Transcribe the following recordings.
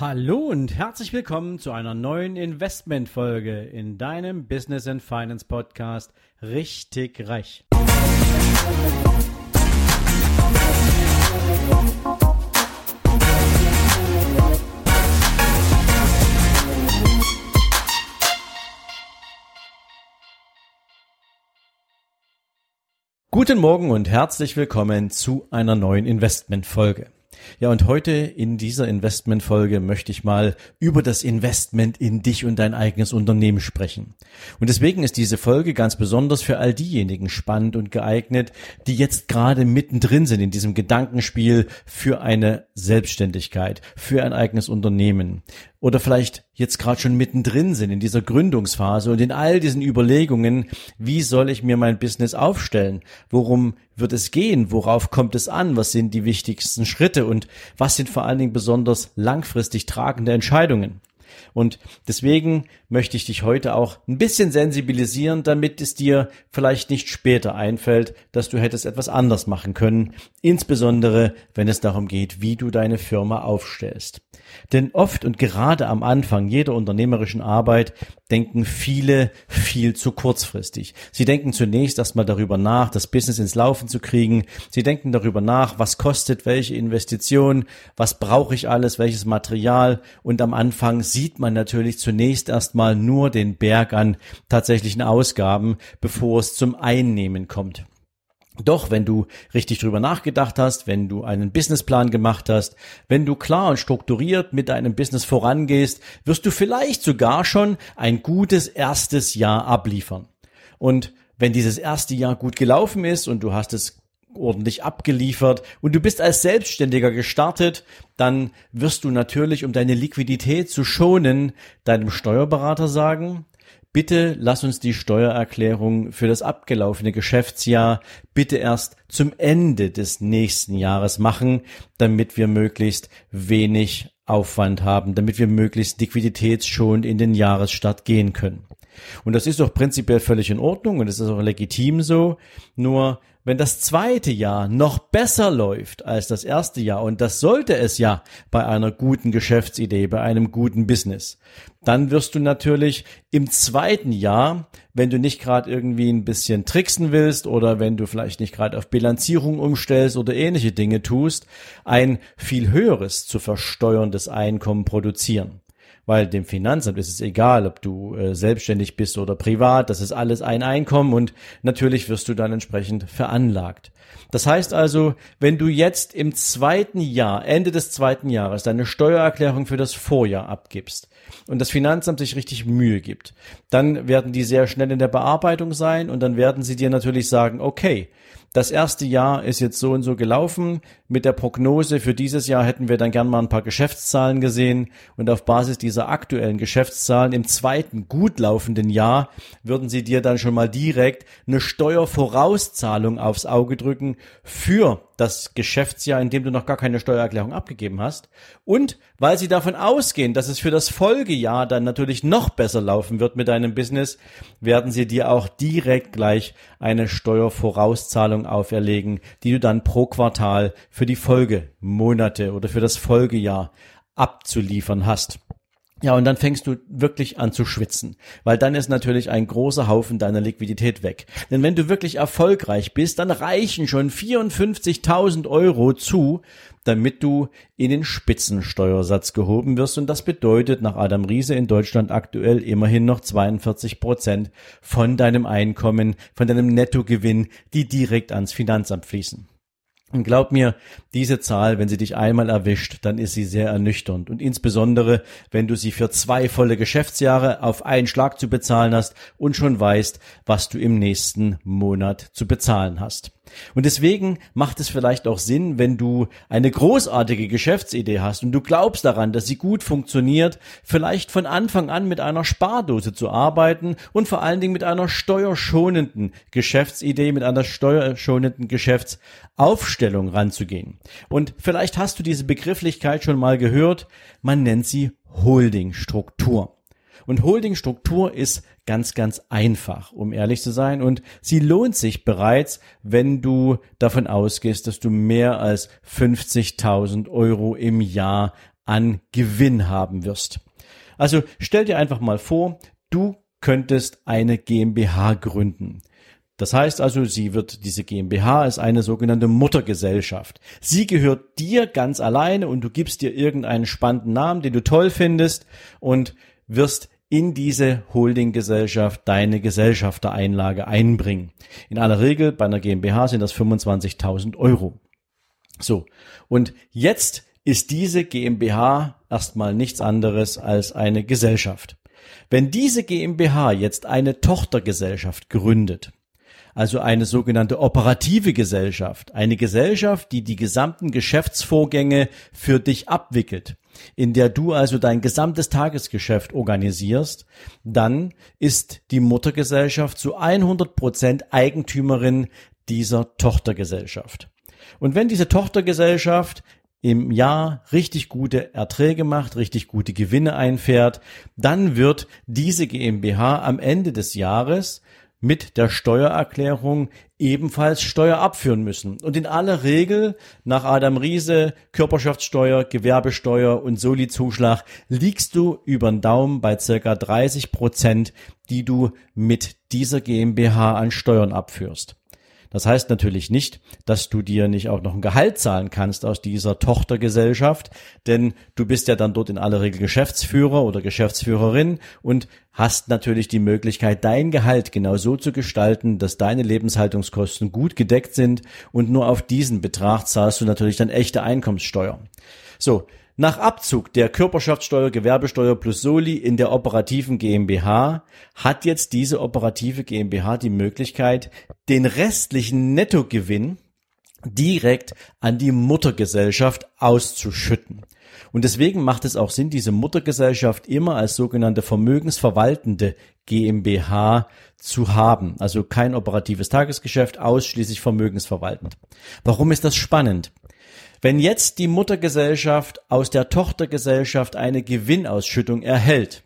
Hallo und herzlich willkommen zu einer neuen Investmentfolge in deinem Business and Finance Podcast Richtig Reich. Guten Morgen und herzlich willkommen zu einer neuen Investmentfolge. Ja, und heute in dieser Investmentfolge möchte ich mal über das Investment in dich und dein eigenes Unternehmen sprechen. Und deswegen ist diese Folge ganz besonders für all diejenigen spannend und geeignet, die jetzt gerade mittendrin sind in diesem Gedankenspiel für eine Selbstständigkeit, für ein eigenes Unternehmen oder vielleicht jetzt gerade schon mittendrin sind in dieser Gründungsphase und in all diesen Überlegungen, wie soll ich mir mein Business aufstellen? Worum wird es gehen? Worauf kommt es an? Was sind die wichtigsten Schritte und was sind vor allen Dingen besonders langfristig tragende Entscheidungen? Und deswegen möchte ich dich heute auch ein bisschen sensibilisieren, damit es dir vielleicht nicht später einfällt, dass du hättest etwas anders machen können, insbesondere wenn es darum geht, wie du deine Firma aufstellst. Denn oft und gerade am Anfang jeder unternehmerischen Arbeit denken viele viel zu kurzfristig. Sie denken zunächst erstmal darüber nach, das Business ins Laufen zu kriegen. Sie denken darüber nach, was kostet welche Investition, was brauche ich alles, welches Material. Und am Anfang sieht man natürlich zunächst erstmal nur den Berg an tatsächlichen Ausgaben, bevor es zum Einnehmen kommt. Doch wenn du richtig drüber nachgedacht hast, wenn du einen Businessplan gemacht hast, wenn du klar und strukturiert mit deinem Business vorangehst, wirst du vielleicht sogar schon ein gutes erstes Jahr abliefern. Und wenn dieses erste Jahr gut gelaufen ist und du hast es ordentlich abgeliefert und du bist als Selbstständiger gestartet, dann wirst du natürlich, um deine Liquidität zu schonen, deinem Steuerberater sagen, bitte lass uns die Steuererklärung für das abgelaufene Geschäftsjahr bitte erst zum Ende des nächsten Jahres machen, damit wir möglichst wenig Aufwand haben, damit wir möglichst liquiditätsschonend in den Jahresstart gehen können. Und das ist doch prinzipiell völlig in Ordnung und es ist auch legitim so. Nur wenn das zweite Jahr noch besser läuft als das erste Jahr, und das sollte es ja bei einer guten Geschäftsidee, bei einem guten Business, dann wirst du natürlich im zweiten Jahr, wenn du nicht gerade irgendwie ein bisschen tricksen willst oder wenn du vielleicht nicht gerade auf Bilanzierung umstellst oder ähnliche Dinge tust, ein viel höheres zu versteuerndes Einkommen produzieren weil dem Finanzamt ist es egal, ob du äh, selbstständig bist oder privat, das ist alles ein Einkommen und natürlich wirst du dann entsprechend veranlagt. Das heißt also, wenn du jetzt im zweiten Jahr, Ende des zweiten Jahres, deine Steuererklärung für das Vorjahr abgibst und das Finanzamt sich richtig Mühe gibt, dann werden die sehr schnell in der Bearbeitung sein und dann werden sie dir natürlich sagen, okay, das erste Jahr ist jetzt so und so gelaufen. Mit der Prognose für dieses Jahr hätten wir dann gern mal ein paar Geschäftszahlen gesehen und auf Basis dieser aktuellen Geschäftszahlen im zweiten gut laufenden Jahr würden sie dir dann schon mal direkt eine Steuervorauszahlung aufs Auge drücken für das Geschäftsjahr, in dem du noch gar keine Steuererklärung abgegeben hast. Und weil sie davon ausgehen, dass es für das Folgejahr dann natürlich noch besser laufen wird mit deinem Business, werden sie dir auch direkt gleich eine Steuervorauszahlung auferlegen, die du dann pro Quartal für die Folgemonate oder für das Folgejahr abzuliefern hast. Ja, und dann fängst du wirklich an zu schwitzen, weil dann ist natürlich ein großer Haufen deiner Liquidität weg. Denn wenn du wirklich erfolgreich bist, dann reichen schon 54.000 Euro zu, damit du in den Spitzensteuersatz gehoben wirst. Und das bedeutet nach Adam Riese in Deutschland aktuell immerhin noch 42 Prozent von deinem Einkommen, von deinem Nettogewinn, die direkt ans Finanzamt fließen. Und glaub mir, diese Zahl, wenn sie dich einmal erwischt, dann ist sie sehr ernüchternd. Und insbesondere, wenn du sie für zwei volle Geschäftsjahre auf einen Schlag zu bezahlen hast und schon weißt, was du im nächsten Monat zu bezahlen hast. Und deswegen macht es vielleicht auch Sinn, wenn du eine großartige Geschäftsidee hast und du glaubst daran, dass sie gut funktioniert, vielleicht von Anfang an mit einer Spardose zu arbeiten und vor allen Dingen mit einer steuerschonenden Geschäftsidee, mit einer steuerschonenden Geschäftsaufstellung ranzugehen. Und vielleicht hast du diese Begrifflichkeit schon mal gehört, man nennt sie Holdingstruktur. Und Holdingstruktur ist ganz, ganz einfach, um ehrlich zu sein. Und sie lohnt sich bereits, wenn du davon ausgehst, dass du mehr als 50.000 Euro im Jahr an Gewinn haben wirst. Also stell dir einfach mal vor, du könntest eine GmbH gründen. Das heißt also, sie wird, diese GmbH ist eine sogenannte Muttergesellschaft. Sie gehört dir ganz alleine und du gibst dir irgendeinen spannenden Namen, den du toll findest und wirst in diese Holdinggesellschaft deine Gesellschaftereinlage einbringen. In aller Regel bei einer GmbH sind das 25.000 Euro. So. Und jetzt ist diese GmbH erstmal nichts anderes als eine Gesellschaft. Wenn diese GmbH jetzt eine Tochtergesellschaft gründet, also eine sogenannte operative Gesellschaft, eine Gesellschaft, die die gesamten Geschäftsvorgänge für dich abwickelt, in der du also dein gesamtes Tagesgeschäft organisierst, dann ist die Muttergesellschaft zu 100 Prozent Eigentümerin dieser Tochtergesellschaft. Und wenn diese Tochtergesellschaft im Jahr richtig gute Erträge macht, richtig gute Gewinne einfährt, dann wird diese GmbH am Ende des Jahres mit der Steuererklärung ebenfalls Steuer abführen müssen. Und in aller Regel nach Adam Riese, Körperschaftssteuer, Gewerbesteuer und Soli-Zuschlag liegst du über den Daumen bei circa 30 Prozent, die du mit dieser GmbH an Steuern abführst. Das heißt natürlich nicht, dass du dir nicht auch noch ein Gehalt zahlen kannst aus dieser Tochtergesellschaft, denn du bist ja dann dort in aller Regel Geschäftsführer oder Geschäftsführerin und hast natürlich die Möglichkeit, dein Gehalt genau so zu gestalten, dass deine Lebenshaltungskosten gut gedeckt sind und nur auf diesen Betrag zahlst du natürlich dann echte Einkommenssteuer. So, nach Abzug der Körperschaftssteuer, Gewerbesteuer plus Soli in der operativen GmbH hat jetzt diese operative GmbH die Möglichkeit, den restlichen Nettogewinn direkt an die Muttergesellschaft auszuschütten. Und deswegen macht es auch Sinn, diese Muttergesellschaft immer als sogenannte vermögensverwaltende GmbH zu haben. Also kein operatives Tagesgeschäft, ausschließlich vermögensverwaltend. Warum ist das spannend? Wenn jetzt die Muttergesellschaft aus der Tochtergesellschaft eine Gewinnausschüttung erhält,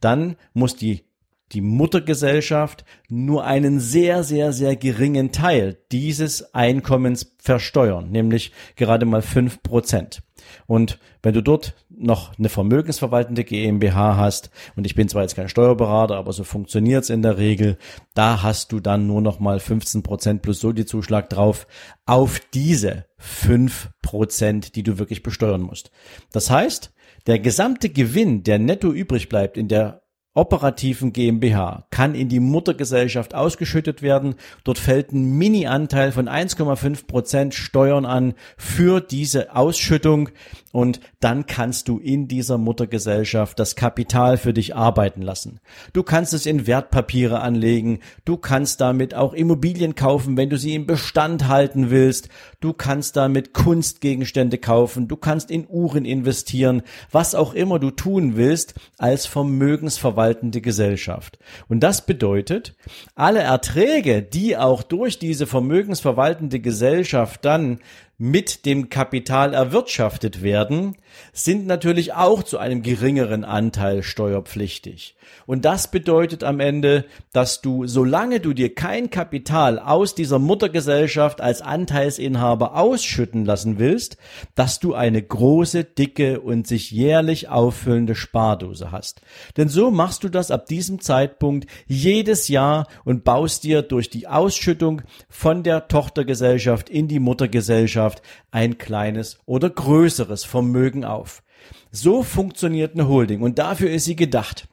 dann muss die die Muttergesellschaft nur einen sehr, sehr, sehr geringen Teil dieses Einkommens versteuern, nämlich gerade mal fünf Prozent. Und wenn du dort noch eine vermögensverwaltende GmbH hast, und ich bin zwar jetzt kein Steuerberater, aber so funktioniert's in der Regel, da hast du dann nur noch mal 15 Prozent plus so die Zuschlag drauf auf diese fünf Prozent, die du wirklich besteuern musst. Das heißt, der gesamte Gewinn, der netto übrig bleibt in der operativen GmbH kann in die Muttergesellschaft ausgeschüttet werden. Dort fällt ein Mini-Anteil von 1,5 Prozent Steuern an für diese Ausschüttung und dann kannst du in dieser Muttergesellschaft das Kapital für dich arbeiten lassen. Du kannst es in Wertpapiere anlegen, du kannst damit auch Immobilien kaufen, wenn du sie im Bestand halten willst, du kannst damit Kunstgegenstände kaufen, du kannst in Uhren investieren, was auch immer du tun willst als vermögensverwaltende Gesellschaft. Und das bedeutet, alle Erträge, die auch durch diese vermögensverwaltende Gesellschaft dann mit dem Kapital erwirtschaftet werden, sind natürlich auch zu einem geringeren Anteil steuerpflichtig. Und das bedeutet am Ende, dass du, solange du dir kein Kapital aus dieser Muttergesellschaft als Anteilsinhaber ausschütten lassen willst, dass du eine große, dicke und sich jährlich auffüllende Spardose hast. Denn so machst du das ab diesem Zeitpunkt jedes Jahr und baust dir durch die Ausschüttung von der Tochtergesellschaft in die Muttergesellschaft ein kleines oder größeres Vermögen auf. So funktioniert eine Holding und dafür ist sie gedacht.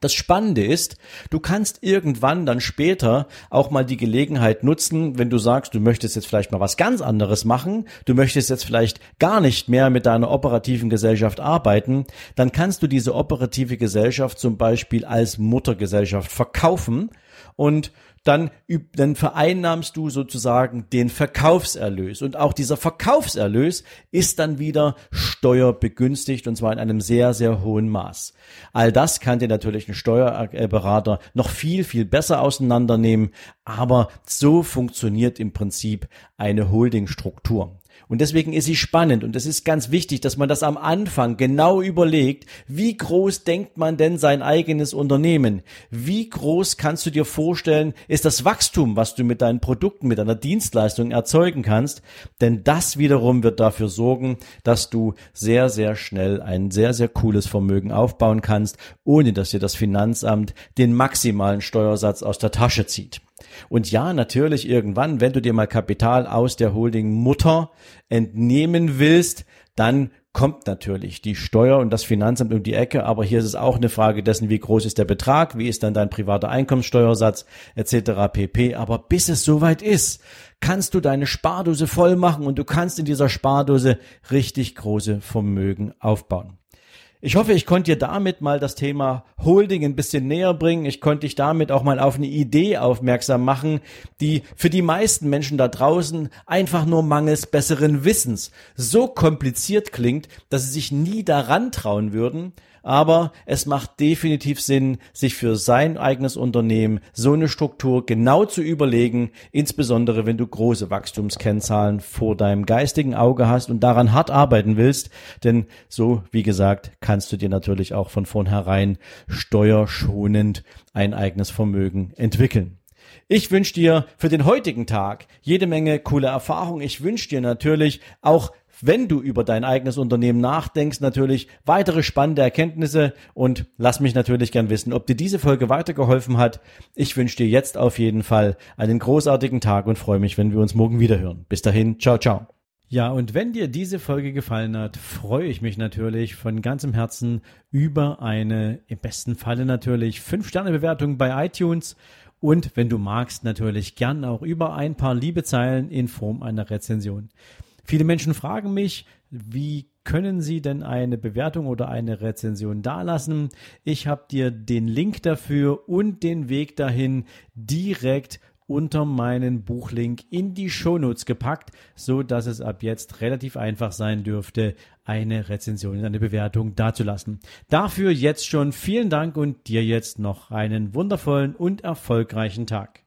Das Spannende ist, du kannst irgendwann dann später auch mal die Gelegenheit nutzen, wenn du sagst, du möchtest jetzt vielleicht mal was ganz anderes machen, du möchtest jetzt vielleicht gar nicht mehr mit deiner operativen Gesellschaft arbeiten, dann kannst du diese operative Gesellschaft zum Beispiel als Muttergesellschaft verkaufen und dann, dann vereinnahmst du sozusagen den Verkaufserlös. Und auch dieser Verkaufserlös ist dann wieder steuerbegünstigt und zwar in einem sehr, sehr hohen Maß. All das kann dir natürlich ein Steuerberater noch viel, viel besser auseinandernehmen, aber so funktioniert im Prinzip eine Holdingstruktur. Und deswegen ist sie spannend und es ist ganz wichtig, dass man das am Anfang genau überlegt, wie groß denkt man denn sein eigenes Unternehmen? Wie groß kannst du dir vorstellen, ist das Wachstum, was du mit deinen Produkten, mit deiner Dienstleistung erzeugen kannst? Denn das wiederum wird dafür sorgen, dass du sehr, sehr schnell ein sehr, sehr cooles Vermögen aufbauen kannst, ohne dass dir das Finanzamt den maximalen Steuersatz aus der Tasche zieht. Und ja, natürlich irgendwann, wenn du dir mal Kapital aus der Holding Mutter entnehmen willst, dann kommt natürlich die Steuer und das Finanzamt um die Ecke, aber hier ist es auch eine Frage dessen, wie groß ist der Betrag, wie ist dann dein privater Einkommenssteuersatz etc. pp. Aber bis es soweit ist, kannst du deine Spardose voll machen und du kannst in dieser Spardose richtig große Vermögen aufbauen. Ich hoffe, ich konnte dir damit mal das Thema Holding ein bisschen näher bringen. Ich konnte dich damit auch mal auf eine Idee aufmerksam machen, die für die meisten Menschen da draußen einfach nur mangels besseren Wissens so kompliziert klingt, dass sie sich nie daran trauen würden aber es macht definitiv Sinn, sich für sein eigenes Unternehmen so eine Struktur genau zu überlegen, insbesondere wenn du große Wachstumskennzahlen vor deinem geistigen Auge hast und daran hart arbeiten willst, denn so, wie gesagt, kannst du dir natürlich auch von vornherein steuerschonend ein eigenes Vermögen entwickeln. Ich wünsche dir für den heutigen Tag jede Menge coole Erfahrung. Ich wünsche dir natürlich auch wenn du über dein eigenes Unternehmen nachdenkst, natürlich weitere spannende Erkenntnisse und lass mich natürlich gern wissen, ob dir diese Folge weitergeholfen hat. Ich wünsche dir jetzt auf jeden Fall einen großartigen Tag und freue mich, wenn wir uns morgen wieder hören. Bis dahin, ciao, ciao. Ja, und wenn dir diese Folge gefallen hat, freue ich mich natürlich von ganzem Herzen über eine, im besten Falle natürlich, 5-Sterne-Bewertung bei iTunes und wenn du magst, natürlich gern auch über ein paar liebe Zeilen in Form einer Rezension. Viele Menschen fragen mich, wie können Sie denn eine Bewertung oder eine Rezension dalassen? Ich habe dir den Link dafür und den Weg dahin direkt unter meinen Buchlink in die Shownotes gepackt, so dass es ab jetzt relativ einfach sein dürfte, eine Rezension, eine Bewertung dazulassen. Dafür jetzt schon vielen Dank und dir jetzt noch einen wundervollen und erfolgreichen Tag.